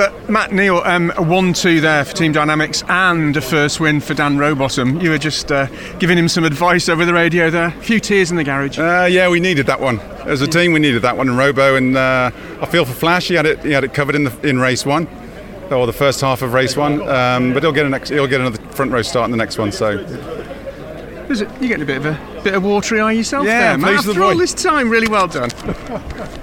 But Matt Neal, um, a 1 2 there for Team Dynamics and a first win for Dan Rowbottom. You were just uh, giving him some advice over the radio there. A few tears in the garage. Uh, yeah, we needed that one. As a team, we needed that one in Robo, and uh, I feel for Flash. He had it. He had it covered in the in race one, or the first half of race one. Um, but he'll get an ex- he'll get another front row start in the next one. So Is it, you're getting a bit of a bit of watery eye yourself Yeah, there, man. After all this time, really well done.